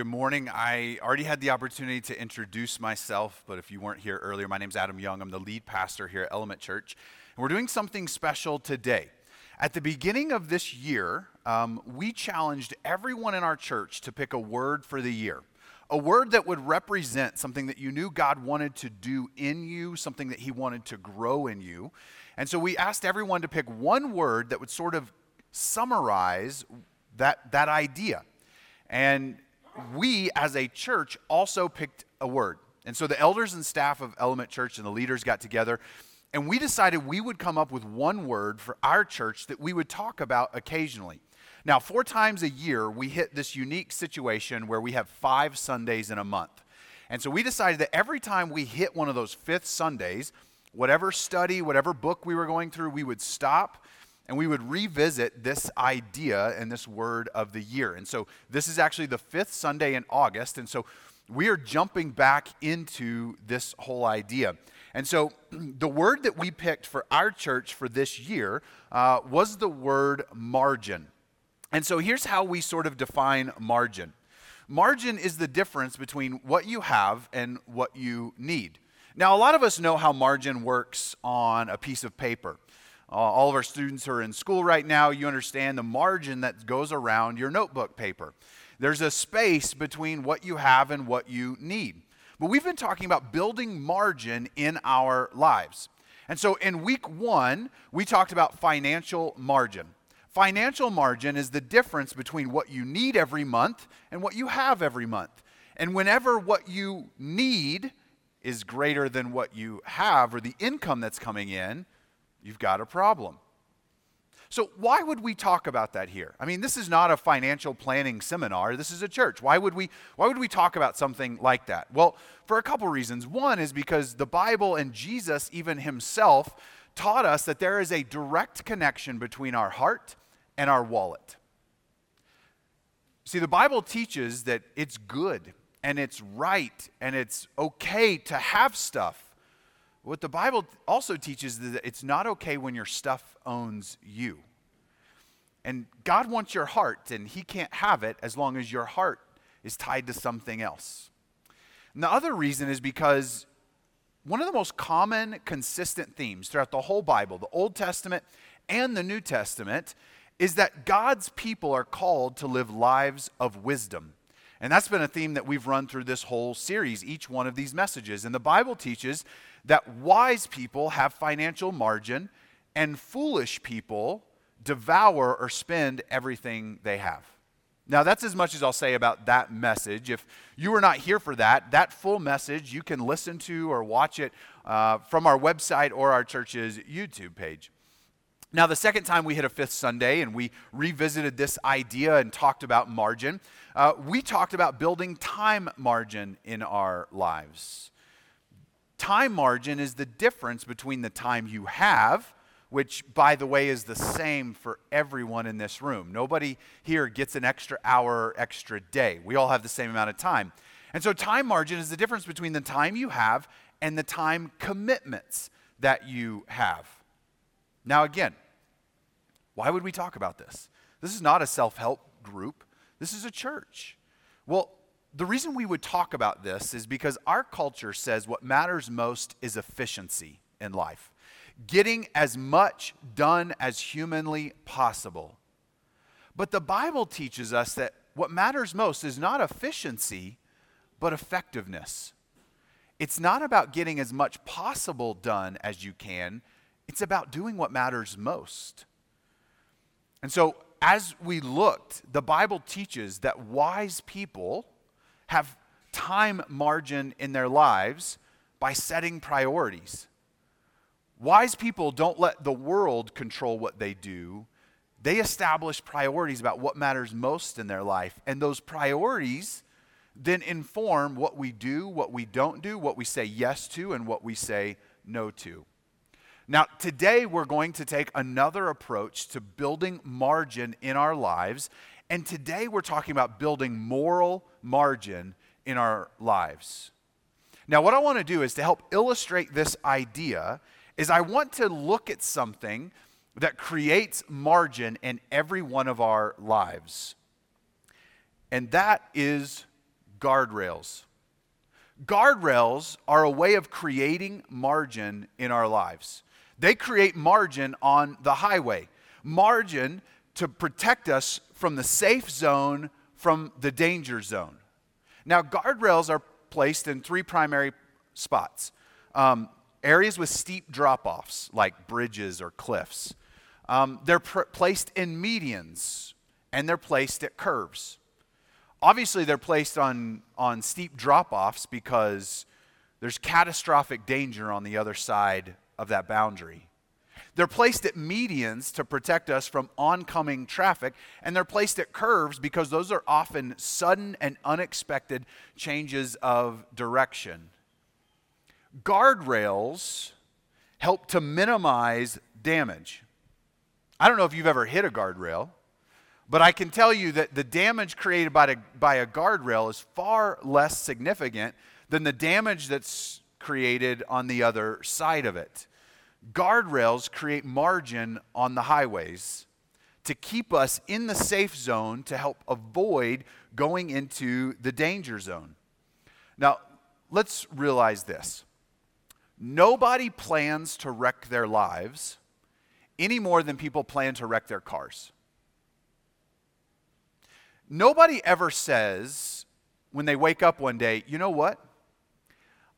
Good morning. I already had the opportunity to introduce myself, but if you weren't here earlier, my name's Adam Young. I'm the lead pastor here at Element Church. And we're doing something special today. At the beginning of this year, um, we challenged everyone in our church to pick a word for the year. A word that would represent something that you knew God wanted to do in you, something that He wanted to grow in you. And so we asked everyone to pick one word that would sort of summarize that, that idea. And we, as a church, also picked a word. And so the elders and staff of Element Church and the leaders got together, and we decided we would come up with one word for our church that we would talk about occasionally. Now, four times a year, we hit this unique situation where we have five Sundays in a month. And so we decided that every time we hit one of those fifth Sundays, whatever study, whatever book we were going through, we would stop and we would revisit this idea and this word of the year. And so this is actually the fifth Sunday in August. And so we are jumping back into this whole idea. And so the word that we picked for our church for this year uh, was the word margin. And so here's how we sort of define margin margin is the difference between what you have and what you need. Now, a lot of us know how margin works on a piece of paper. Uh, all of our students who are in school right now, you understand the margin that goes around your notebook paper. There's a space between what you have and what you need. But we've been talking about building margin in our lives. And so in week one, we talked about financial margin. Financial margin is the difference between what you need every month and what you have every month. And whenever what you need is greater than what you have or the income that's coming in, you've got a problem. So, why would we talk about that here? I mean, this is not a financial planning seminar. This is a church. Why would we why would we talk about something like that? Well, for a couple reasons. One is because the Bible and Jesus even himself taught us that there is a direct connection between our heart and our wallet. See, the Bible teaches that it's good and it's right and it's okay to have stuff. What the Bible also teaches is that it's not okay when your stuff owns you. And God wants your heart, and He can't have it as long as your heart is tied to something else. And the other reason is because one of the most common, consistent themes throughout the whole Bible, the Old Testament and the New Testament, is that God's people are called to live lives of wisdom. And that's been a theme that we've run through this whole series, each one of these messages. And the Bible teaches that wise people have financial margin and foolish people devour or spend everything they have. Now, that's as much as I'll say about that message. If you were not here for that, that full message you can listen to or watch it uh, from our website or our church's YouTube page. Now, the second time we hit a fifth Sunday and we revisited this idea and talked about margin, uh, we talked about building time margin in our lives. Time margin is the difference between the time you have, which, by the way, is the same for everyone in this room. Nobody here gets an extra hour or extra day. We all have the same amount of time. And so, time margin is the difference between the time you have and the time commitments that you have. Now, again, why would we talk about this? This is not a self help group, this is a church. Well, the reason we would talk about this is because our culture says what matters most is efficiency in life, getting as much done as humanly possible. But the Bible teaches us that what matters most is not efficiency, but effectiveness. It's not about getting as much possible done as you can, it's about doing what matters most. And so, as we looked, the Bible teaches that wise people have time margin in their lives by setting priorities. Wise people don't let the world control what they do. They establish priorities about what matters most in their life. And those priorities then inform what we do, what we don't do, what we say yes to, and what we say no to. Now, today we're going to take another approach to building margin in our lives. And today we're talking about building moral margin in our lives. Now, what I want to do is to help illustrate this idea is I want to look at something that creates margin in every one of our lives. And that is guardrails. Guardrails are a way of creating margin in our lives. They create margin on the highway, margin to protect us from the safe zone, from the danger zone. Now, guardrails are placed in three primary spots um, areas with steep drop offs, like bridges or cliffs. Um, they're pr- placed in medians, and they're placed at curves. Obviously, they're placed on, on steep drop offs because there's catastrophic danger on the other side of that boundary. They're placed at medians to protect us from oncoming traffic, and they're placed at curves because those are often sudden and unexpected changes of direction. Guardrails help to minimize damage. I don't know if you've ever hit a guardrail. But I can tell you that the damage created by a, by a guardrail is far less significant than the damage that's created on the other side of it. Guardrails create margin on the highways to keep us in the safe zone to help avoid going into the danger zone. Now, let's realize this nobody plans to wreck their lives any more than people plan to wreck their cars. Nobody ever says when they wake up one day, you know what?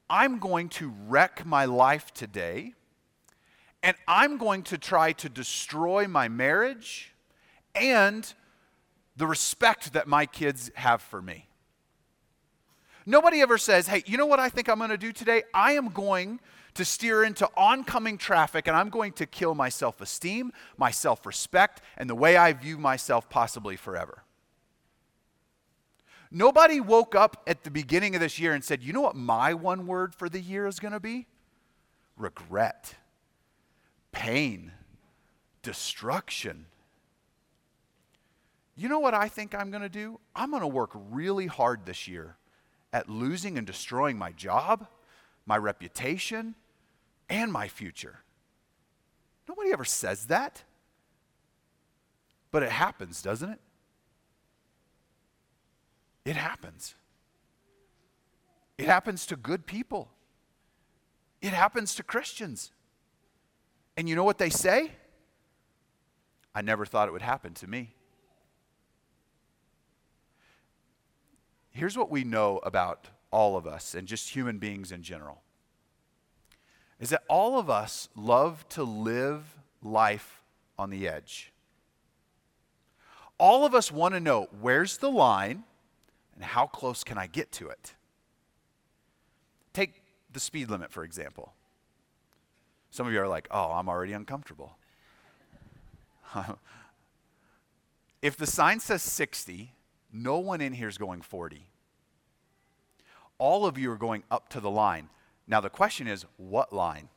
I'm going to wreck my life today, and I'm going to try to destroy my marriage and the respect that my kids have for me. Nobody ever says, hey, you know what I think I'm going to do today? I am going to steer into oncoming traffic and I'm going to kill my self esteem, my self respect, and the way I view myself possibly forever. Nobody woke up at the beginning of this year and said, you know what my one word for the year is going to be? Regret, pain, destruction. You know what I think I'm going to do? I'm going to work really hard this year at losing and destroying my job, my reputation, and my future. Nobody ever says that. But it happens, doesn't it? It happens. It happens to good people. It happens to Christians. And you know what they say? I never thought it would happen to me. Here's what we know about all of us and just human beings in general is that all of us love to live life on the edge. All of us want to know where's the line and how close can I get to it? Take the speed limit, for example. Some of you are like, oh, I'm already uncomfortable. if the sign says 60, no one in here is going 40. All of you are going up to the line. Now, the question is, what line?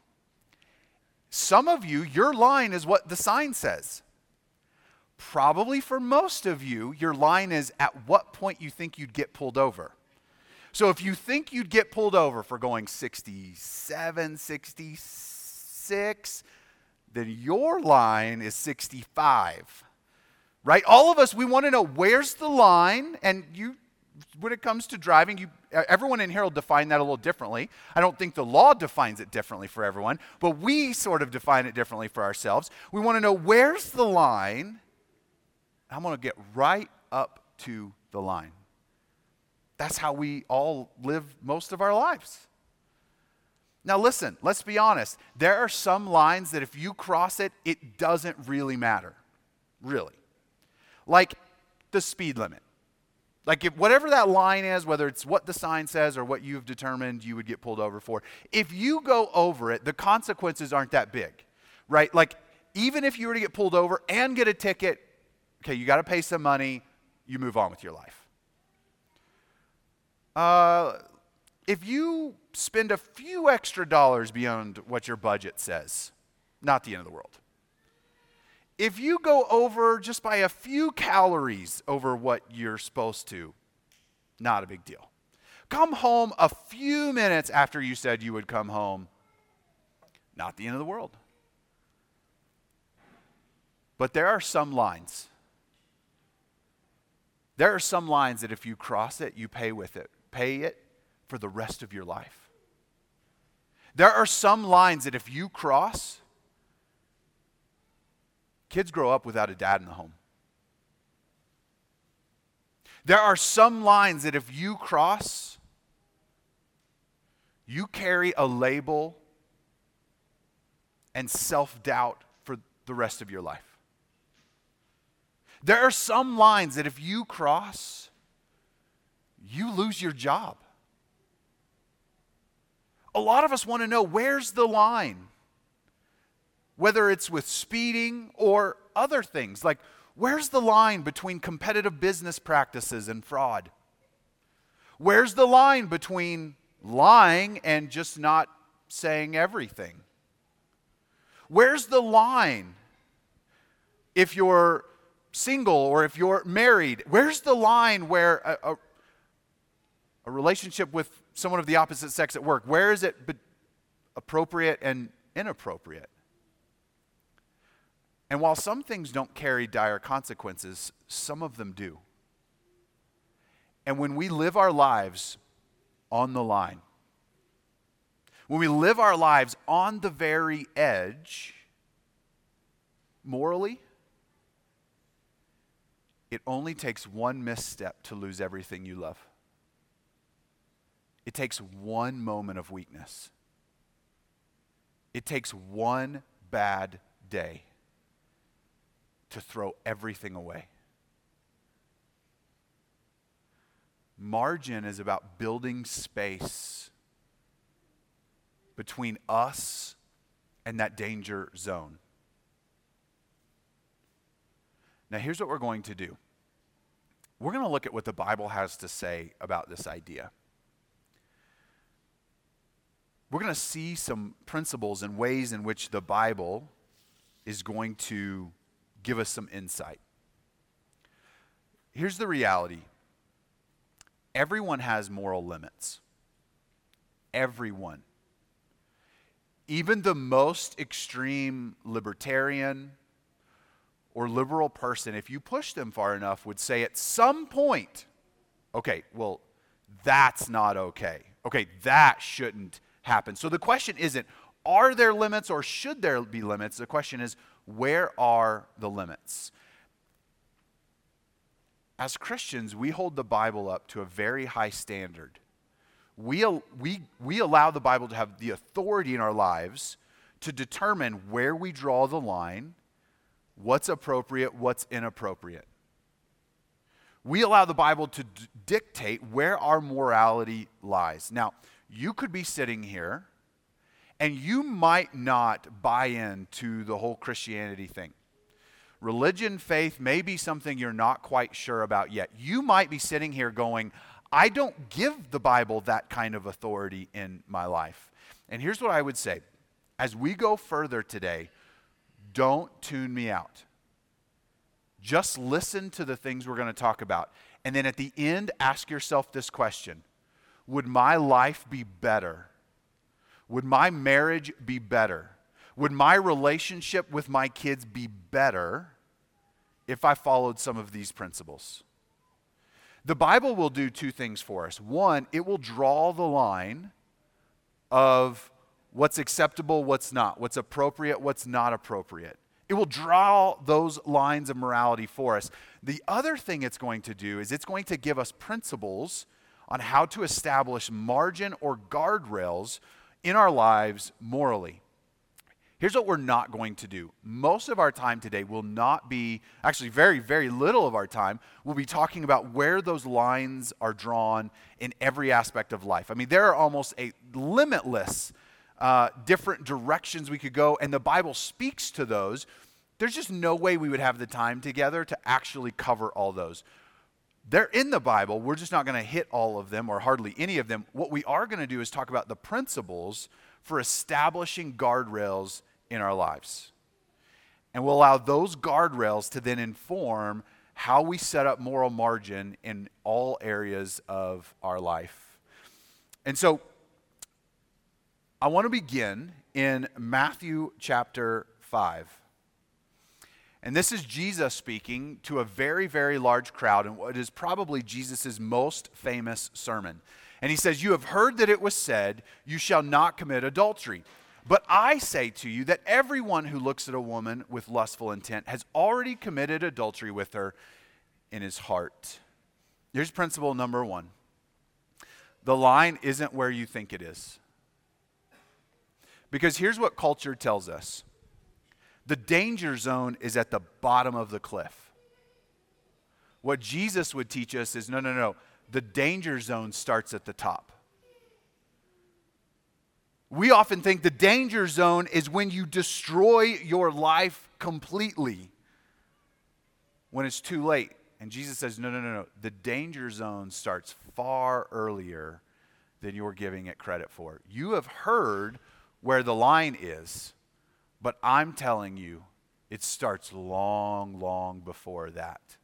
Some of you, your line is what the sign says. Probably for most of you, your line is at what point you think you'd get pulled over. So if you think you'd get pulled over for going 67, 66, then your line is 65. Right? All of us, we want to know where's the line, and you when it comes to driving, you, everyone in here will define that a little differently. I don't think the law defines it differently for everyone, but we sort of define it differently for ourselves. We want to know where's the line I'm going to get right up to the line. That's how we all live most of our lives. Now, listen, let's be honest. There are some lines that if you cross it, it doesn't really matter. Really. Like the speed limit. Like, if whatever that line is, whether it's what the sign says or what you've determined you would get pulled over for, if you go over it, the consequences aren't that big, right? Like, even if you were to get pulled over and get a ticket, Okay, you got to pay some money, you move on with your life. Uh, if you spend a few extra dollars beyond what your budget says, not the end of the world. If you go over just by a few calories over what you're supposed to, not a big deal. Come home a few minutes after you said you would come home, not the end of the world. But there are some lines there are some lines that if you cross it, you pay with it pay it for the rest of your life. There are some lines that if you cross, kids grow up without a dad in the home. There are some lines that if you cross, you carry a label and self doubt for the rest of your life. There are some lines that if you cross, you lose your job. A lot of us want to know where's the line? Whether it's with speeding or other things. Like, where's the line between competitive business practices and fraud? Where's the line between lying and just not saying everything? Where's the line if you're single or if you're married? Where's the line where a, a, a relationship with someone of the opposite sex at work, where is it appropriate and inappropriate? And while some things don't carry dire consequences, some of them do. And when we live our lives on the line, when we live our lives on the very edge, morally, it only takes one misstep to lose everything you love. It takes one moment of weakness. It takes one bad day to throw everything away. Margin is about building space between us and that danger zone. Now, here's what we're going to do we're going to look at what the Bible has to say about this idea. We're going to see some principles and ways in which the Bible is going to give us some insight. Here's the reality everyone has moral limits. Everyone even the most extreme libertarian or liberal person, if you push them far enough, would say at some point, okay, well, that's not okay. Okay, that shouldn't happen. So the question isn't, are there limits or should there be limits? The question is, where are the limits? As Christians, we hold the Bible up to a very high standard we, we, we allow the Bible to have the authority in our lives to determine where we draw the line, what's appropriate, what's inappropriate. We allow the Bible to d- dictate where our morality lies. Now, you could be sitting here and you might not buy into the whole Christianity thing. Religion, faith may be something you're not quite sure about yet. You might be sitting here going, I don't give the Bible that kind of authority in my life. And here's what I would say as we go further today, don't tune me out. Just listen to the things we're going to talk about. And then at the end, ask yourself this question Would my life be better? Would my marriage be better? Would my relationship with my kids be better if I followed some of these principles? The Bible will do two things for us. One, it will draw the line of what's acceptable, what's not, what's appropriate, what's not appropriate. It will draw those lines of morality for us. The other thing it's going to do is it's going to give us principles on how to establish margin or guardrails in our lives morally. Here's what we're not going to do. Most of our time today will not be, actually, very, very little of our time will be talking about where those lines are drawn in every aspect of life. I mean, there are almost a limitless uh, different directions we could go, and the Bible speaks to those. There's just no way we would have the time together to actually cover all those. They're in the Bible. We're just not going to hit all of them or hardly any of them. What we are going to do is talk about the principles for establishing guardrails in our lives. And we'll allow those guardrails to then inform how we set up moral margin in all areas of our life. And so I want to begin in Matthew chapter 5. And this is Jesus speaking to a very, very large crowd in what is probably Jesus' most famous sermon. And he says, You have heard that it was said, You shall not commit adultery. But I say to you that everyone who looks at a woman with lustful intent has already committed adultery with her in his heart. Here's principle number one the line isn't where you think it is. Because here's what culture tells us the danger zone is at the bottom of the cliff. What Jesus would teach us is no, no, no. The danger zone starts at the top. We often think the danger zone is when you destroy your life completely, when it's too late. And Jesus says, no, no, no, no. The danger zone starts far earlier than you're giving it credit for. You have heard where the line is, but I'm telling you, it starts long, long before that.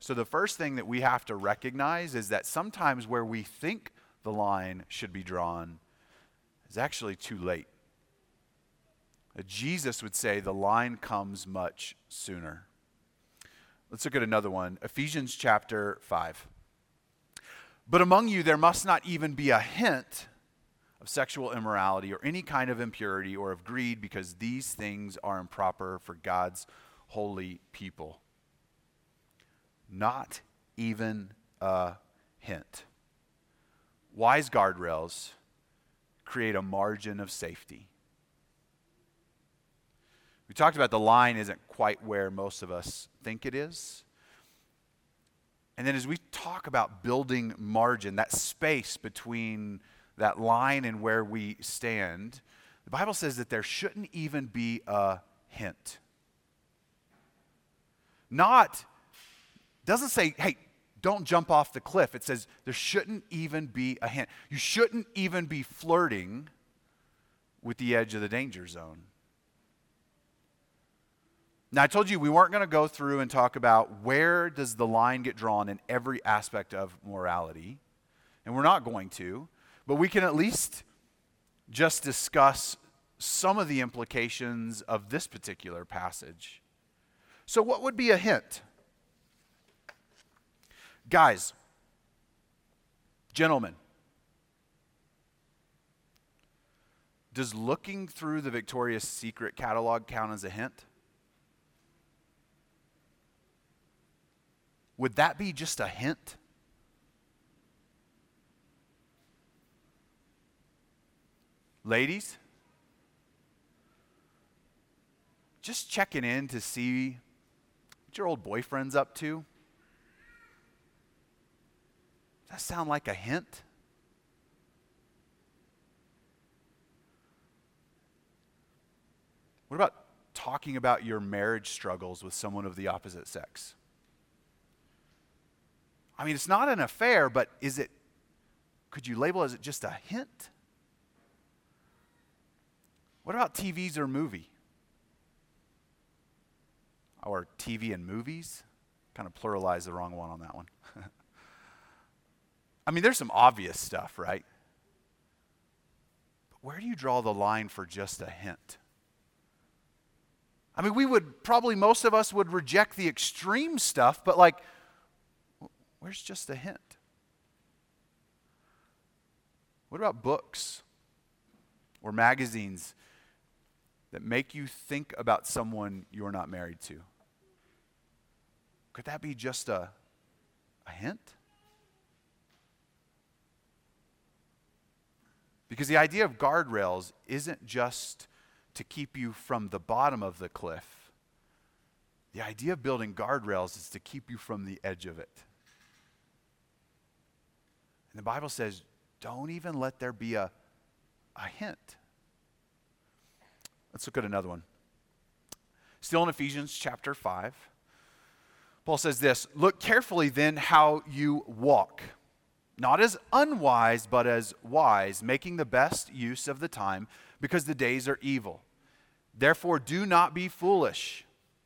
So, the first thing that we have to recognize is that sometimes where we think the line should be drawn is actually too late. Uh, Jesus would say the line comes much sooner. Let's look at another one Ephesians chapter 5. But among you there must not even be a hint of sexual immorality or any kind of impurity or of greed, because these things are improper for God's holy people. Not even a hint. Wise guardrails create a margin of safety. We talked about the line isn't quite where most of us think it is. And then as we talk about building margin, that space between that line and where we stand, the Bible says that there shouldn't even be a hint. Not, doesn't say, hey, don't jump off the cliff. It says there shouldn't even be a hint. You shouldn't even be flirting with the edge of the danger zone. Now, I told you we weren't going to go through and talk about where does the line get drawn in every aspect of morality, and we're not going to, but we can at least just discuss some of the implications of this particular passage. So, what would be a hint? Guys, gentlemen, does looking through the Victoria's Secret catalog count as a hint? Would that be just a hint? Ladies, just checking in to see what your old boyfriend's up to. Does that sound like a hint? What about talking about your marriage struggles with someone of the opposite sex? I mean, it's not an affair, but is it, could you label as it just a hint? What about TVs or movie? Oh, or TV and movies? Kind of pluralize the wrong one on that one. I mean, there's some obvious stuff, right? But where do you draw the line for just a hint? I mean, we would probably, most of us would reject the extreme stuff, but like, Where's just a hint? What about books or magazines that make you think about someone you're not married to? Could that be just a, a hint? Because the idea of guardrails isn't just to keep you from the bottom of the cliff. The idea of building guardrails is to keep you from the edge of it. And the Bible says, don't even let there be a, a hint. Let's look at another one. Still in Ephesians chapter 5, Paul says this Look carefully then how you walk, not as unwise, but as wise, making the best use of the time, because the days are evil. Therefore, do not be foolish,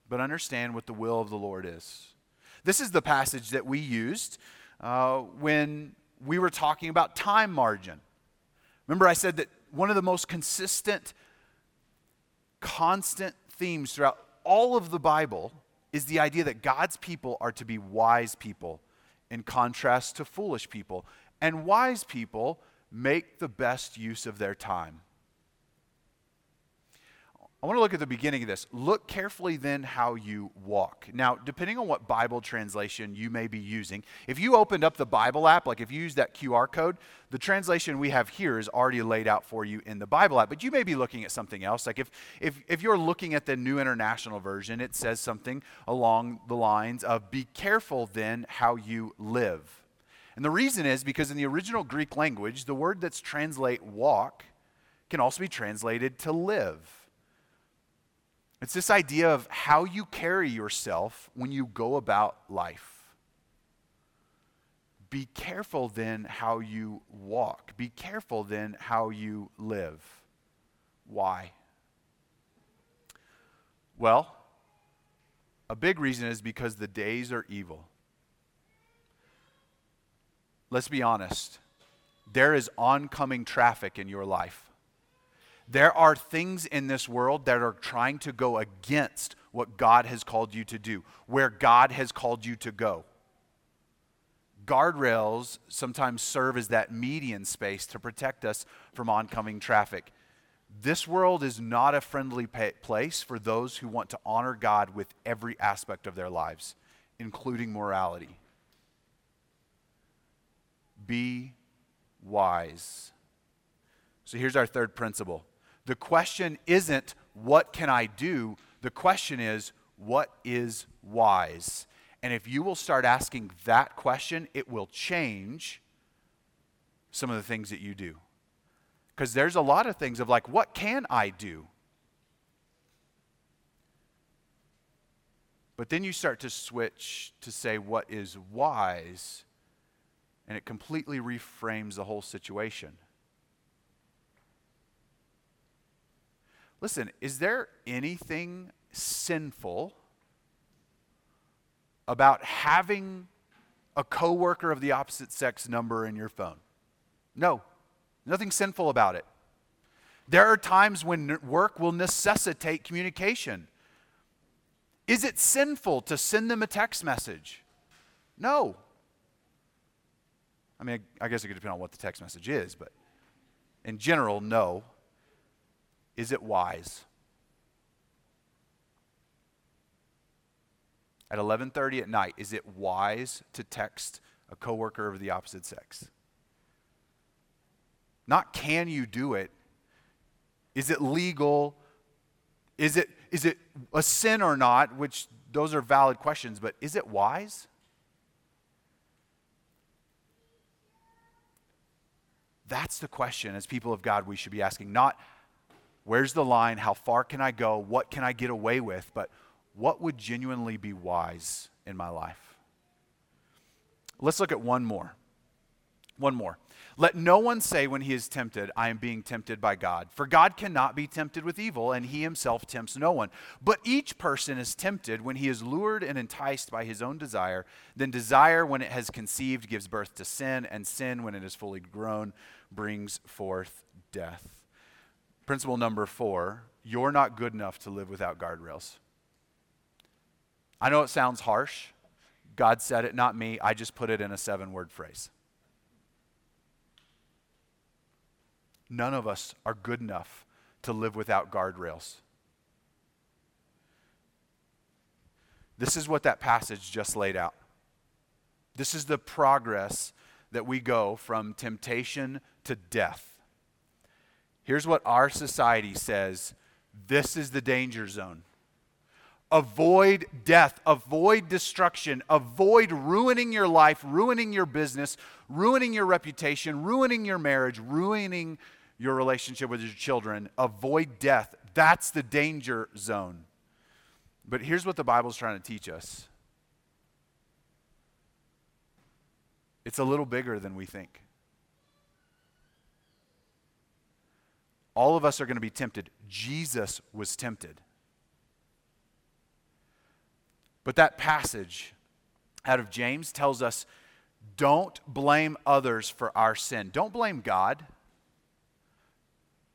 but understand what the will of the Lord is. This is the passage that we used uh, when we were talking about time margin. Remember, I said that one of the most consistent, constant themes throughout all of the Bible is the idea that God's people are to be wise people in contrast to foolish people. and wise people make the best use of their time. I want to look at the beginning of this. Look carefully then how you walk. Now, depending on what Bible translation you may be using, if you opened up the Bible app, like if you use that QR code, the translation we have here is already laid out for you in the Bible app. But you may be looking at something else. Like if, if, if you're looking at the New International Version, it says something along the lines of Be careful then how you live. And the reason is because in the original Greek language, the word that's translate walk can also be translated to live. It's this idea of how you carry yourself when you go about life. Be careful then how you walk. Be careful then how you live. Why? Well, a big reason is because the days are evil. Let's be honest. There is oncoming traffic in your life. There are things in this world that are trying to go against what God has called you to do, where God has called you to go. Guardrails sometimes serve as that median space to protect us from oncoming traffic. This world is not a friendly place for those who want to honor God with every aspect of their lives, including morality. Be wise. So here's our third principle the question isn't, what can I do? The question is, what is wise? And if you will start asking that question, it will change some of the things that you do. Because there's a lot of things of like, what can I do? But then you start to switch to say, what is wise? And it completely reframes the whole situation. Listen, is there anything sinful about having a coworker of the opposite sex number in your phone? No. Nothing sinful about it. There are times when work will necessitate communication. Is it sinful to send them a text message? No. I mean, I guess it could depend on what the text message is, but in general, no. Is it wise? At 11:30 at night, is it wise to text a coworker of the opposite sex? Not can you do it? Is it legal? Is it is it a sin or not? Which those are valid questions, but is it wise? That's the question as people of God we should be asking, not Where's the line? How far can I go? What can I get away with? But what would genuinely be wise in my life? Let's look at one more. One more. Let no one say when he is tempted, I am being tempted by God. For God cannot be tempted with evil, and he himself tempts no one. But each person is tempted when he is lured and enticed by his own desire. Then desire, when it has conceived, gives birth to sin, and sin, when it is fully grown, brings forth death. Principle number four you're not good enough to live without guardrails. I know it sounds harsh. God said it, not me. I just put it in a seven word phrase. None of us are good enough to live without guardrails. This is what that passage just laid out. This is the progress that we go from temptation to death. Here's what our society says this is the danger zone. Avoid death, avoid destruction, avoid ruining your life, ruining your business, ruining your reputation, ruining your marriage, ruining your relationship with your children. Avoid death. That's the danger zone. But here's what the Bible's trying to teach us it's a little bigger than we think. All of us are going to be tempted. Jesus was tempted. But that passage out of James tells us don't blame others for our sin. Don't blame God.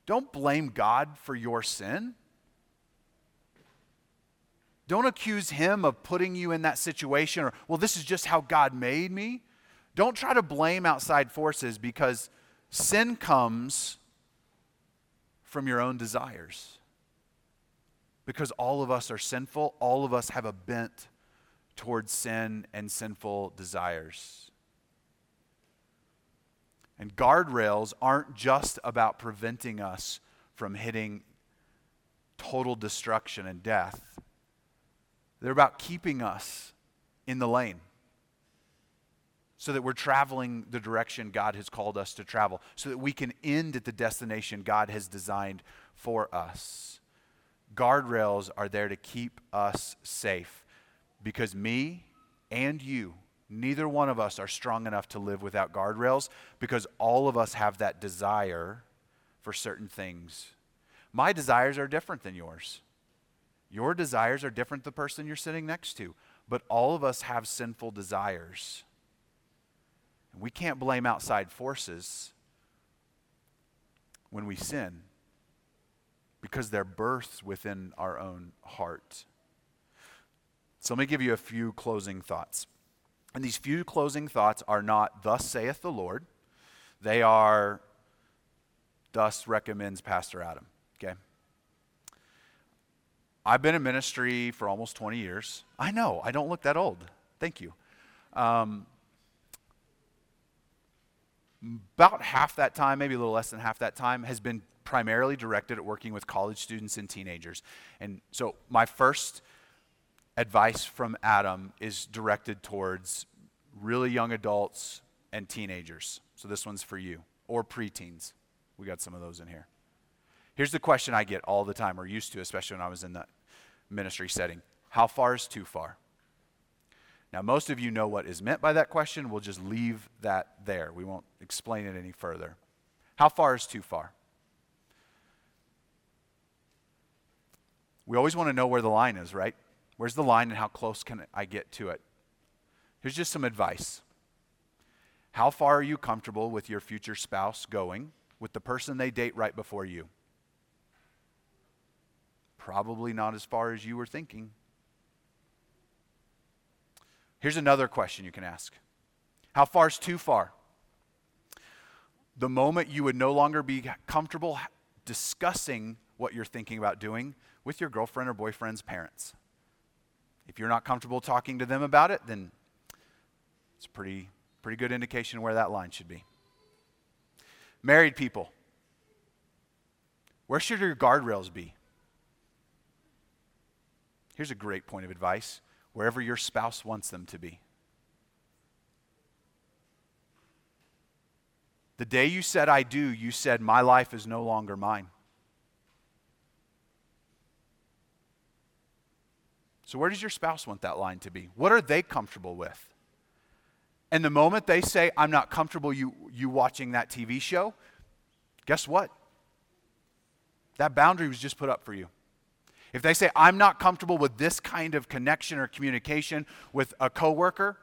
Don't blame God for your sin. Don't accuse him of putting you in that situation or, well, this is just how God made me. Don't try to blame outside forces because sin comes from your own desires. Because all of us are sinful, all of us have a bent towards sin and sinful desires. And guardrails aren't just about preventing us from hitting total destruction and death, they're about keeping us in the lane so that we're traveling the direction God has called us to travel, so that we can end at the destination God has designed for us. Guardrails are there to keep us safe because me and you, neither one of us are strong enough to live without guardrails because all of us have that desire for certain things. My desires are different than yours. Your desires are different than the person you're sitting next to, but all of us have sinful desires. We can't blame outside forces when we sin because they're birthed within our own heart. So let me give you a few closing thoughts. And these few closing thoughts are not, Thus saith the Lord. They are, Thus recommends Pastor Adam. Okay? I've been in ministry for almost 20 years. I know, I don't look that old. Thank you. Um, about half that time, maybe a little less than half that time, has been primarily directed at working with college students and teenagers. And so my first advice from Adam is directed towards really young adults and teenagers. So this one's for you, or preteens. We got some of those in here. Here's the question I get all the time, or used to, especially when I was in that ministry setting How far is too far? Now, most of you know what is meant by that question. We'll just leave that there. We won't explain it any further. How far is too far? We always want to know where the line is, right? Where's the line and how close can I get to it? Here's just some advice. How far are you comfortable with your future spouse going with the person they date right before you? Probably not as far as you were thinking. Here's another question you can ask How far is too far? The moment you would no longer be comfortable discussing what you're thinking about doing with your girlfriend or boyfriend's parents. If you're not comfortable talking to them about it, then it's a pretty, pretty good indication where that line should be. Married people, where should your guardrails be? Here's a great point of advice wherever your spouse wants them to be. The day you said, I do, you said, My life is no longer mine. So, where does your spouse want that line to be? What are they comfortable with? And the moment they say, I'm not comfortable you, you watching that TV show, guess what? That boundary was just put up for you. If they say, I'm not comfortable with this kind of connection or communication with a coworker,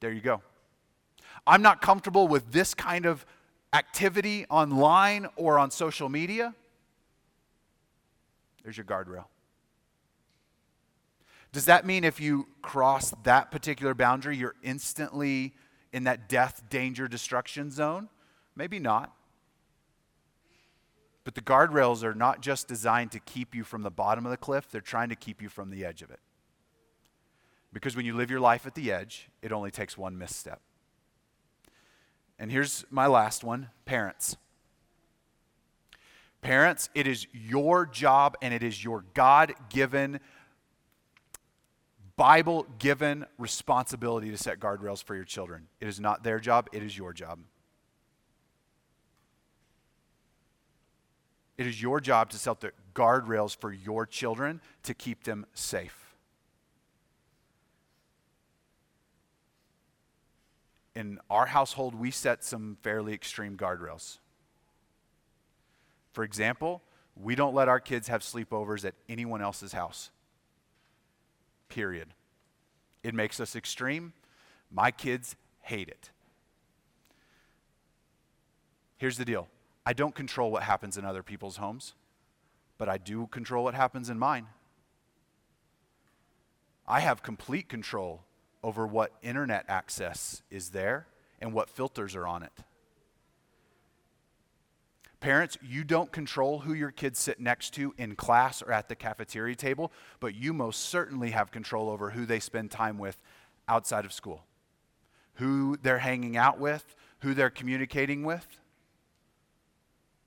there you go. I'm not comfortable with this kind of activity online or on social media, there's your guardrail. Does that mean if you cross that particular boundary, you're instantly in that death, danger, destruction zone? Maybe not. But the guardrails are not just designed to keep you from the bottom of the cliff, they're trying to keep you from the edge of it. Because when you live your life at the edge, it only takes one misstep. And here's my last one parents. Parents, it is your job and it is your God given, Bible given responsibility to set guardrails for your children. It is not their job, it is your job. It is your job to set the guardrails for your children to keep them safe. In our household, we set some fairly extreme guardrails. For example, we don't let our kids have sleepovers at anyone else's house. Period. It makes us extreme. My kids hate it. Here's the deal I don't control what happens in other people's homes, but I do control what happens in mine. I have complete control over what internet access is there and what filters are on it. Parents, you don't control who your kids sit next to in class or at the cafeteria table, but you most certainly have control over who they spend time with outside of school, who they're hanging out with, who they're communicating with.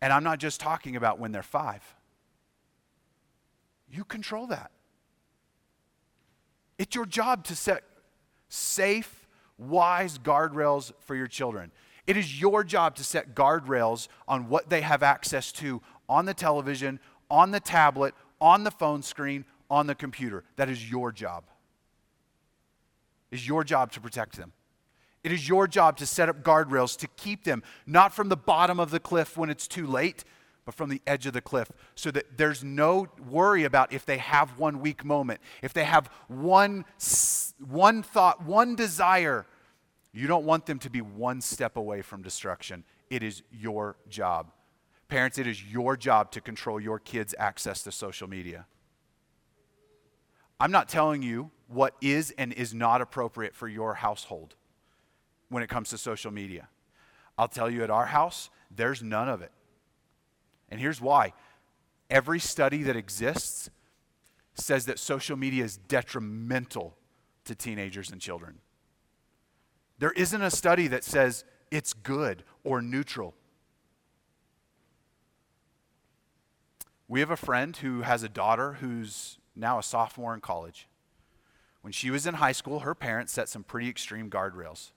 And I'm not just talking about when they're five. You control that. It's your job to set safe, wise guardrails for your children. It is your job to set guardrails on what they have access to on the television, on the tablet, on the phone screen, on the computer. That is your job. It is your job to protect them. It is your job to set up guardrails to keep them not from the bottom of the cliff when it's too late, but from the edge of the cliff so that there's no worry about if they have one weak moment, if they have one, one thought, one desire you don't want them to be one step away from destruction. It is your job. Parents, it is your job to control your kids' access to social media. I'm not telling you what is and is not appropriate for your household when it comes to social media. I'll tell you at our house, there's none of it. And here's why every study that exists says that social media is detrimental to teenagers and children. There isn't a study that says it's good or neutral. We have a friend who has a daughter who's now a sophomore in college. When she was in high school, her parents set some pretty extreme guardrails.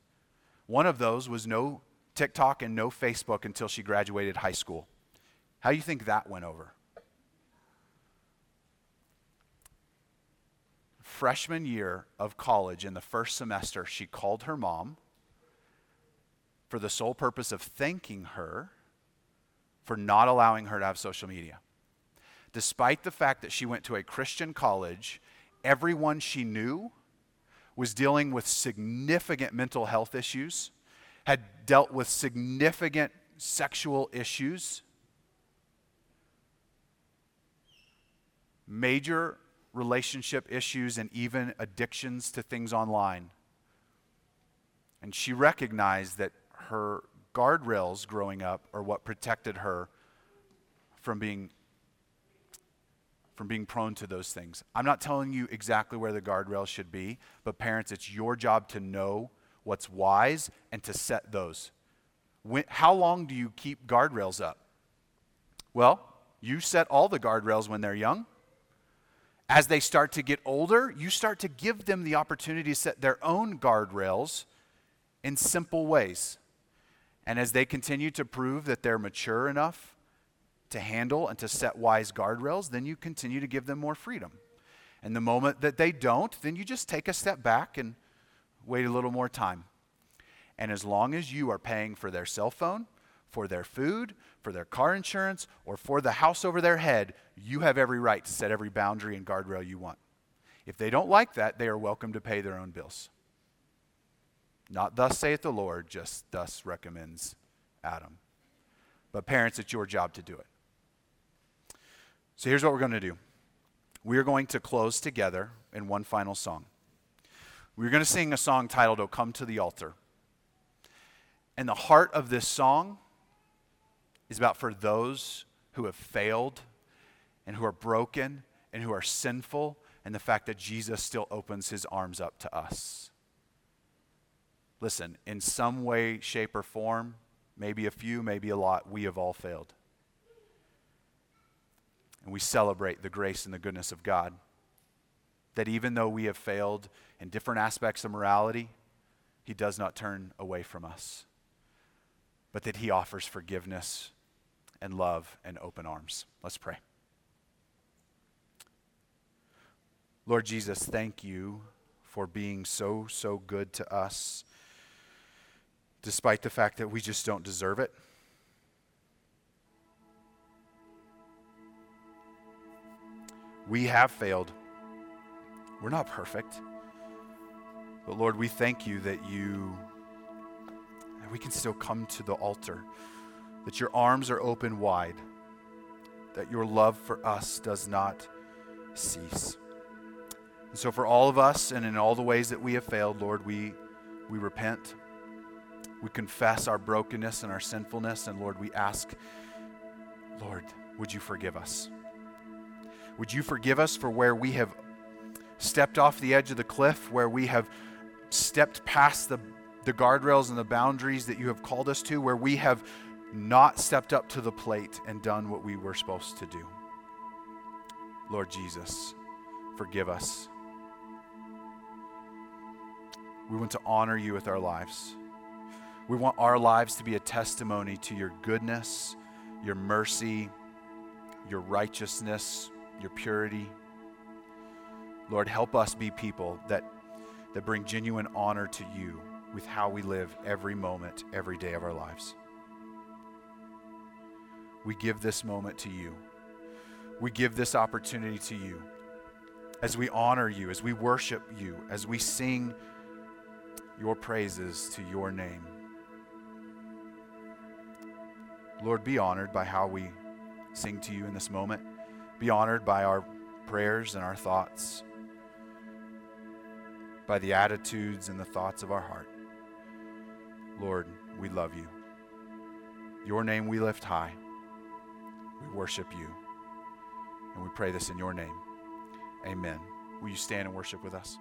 One of those was no TikTok and no Facebook until she graduated high school. How do you think that went over? freshman year of college, in the first semester, she called her mom for the sole purpose of thanking her for not allowing her to have social media. Despite the fact that she went to a Christian college, everyone she knew was dealing with significant mental health issues, had dealt with significant sexual issues, major relationship issues, and even addictions to things online. And she recognized that her guardrails growing up are what protected her from being from being prone to those things. I'm not telling you exactly where the guardrails should be, but parents, it's your job to know what's wise and to set those. When, how long do you keep guardrails up? Well, you set all the guardrails when they're young. As they start to get older, you start to give them the opportunity to set their own guardrails in simple ways. And as they continue to prove that they're mature enough to handle and to set wise guardrails, then you continue to give them more freedom. And the moment that they don't, then you just take a step back and wait a little more time. And as long as you are paying for their cell phone, for their food, for their car insurance, or for the house over their head, you have every right to set every boundary and guardrail you want. If they don't like that, they are welcome to pay their own bills. Not thus saith the Lord, just thus recommends Adam. But parents, it's your job to do it. So here's what we're going to do we're going to close together in one final song. We're going to sing a song titled, Oh Come to the Altar. And the heart of this song is about for those who have failed and who are broken and who are sinful, and the fact that Jesus still opens his arms up to us. Listen, in some way, shape, or form, maybe a few, maybe a lot, we have all failed. And we celebrate the grace and the goodness of God. That even though we have failed in different aspects of morality, He does not turn away from us, but that He offers forgiveness and love and open arms. Let's pray. Lord Jesus, thank you for being so, so good to us, despite the fact that we just don't deserve it. We have failed. We're not perfect. But Lord, we thank you that you that we can still come to the altar that your arms are open wide, that your love for us does not cease. And so, for all of us and in all the ways that we have failed, Lord, we, we repent. We confess our brokenness and our sinfulness. And Lord, we ask, Lord, would you forgive us? Would you forgive us for where we have stepped off the edge of the cliff, where we have stepped past the, the guardrails and the boundaries that you have called us to, where we have not stepped up to the plate and done what we were supposed to do? Lord Jesus, forgive us. We want to honor you with our lives. We want our lives to be a testimony to your goodness, your mercy, your righteousness, your purity. Lord, help us be people that, that bring genuine honor to you with how we live every moment, every day of our lives. We give this moment to you. We give this opportunity to you as we honor you, as we worship you, as we sing your praises to your name. Lord, be honored by how we sing to you in this moment. Be honored by our prayers and our thoughts, by the attitudes and the thoughts of our heart. Lord, we love you. Your name we lift high. We worship you. And we pray this in your name. Amen. Will you stand and worship with us?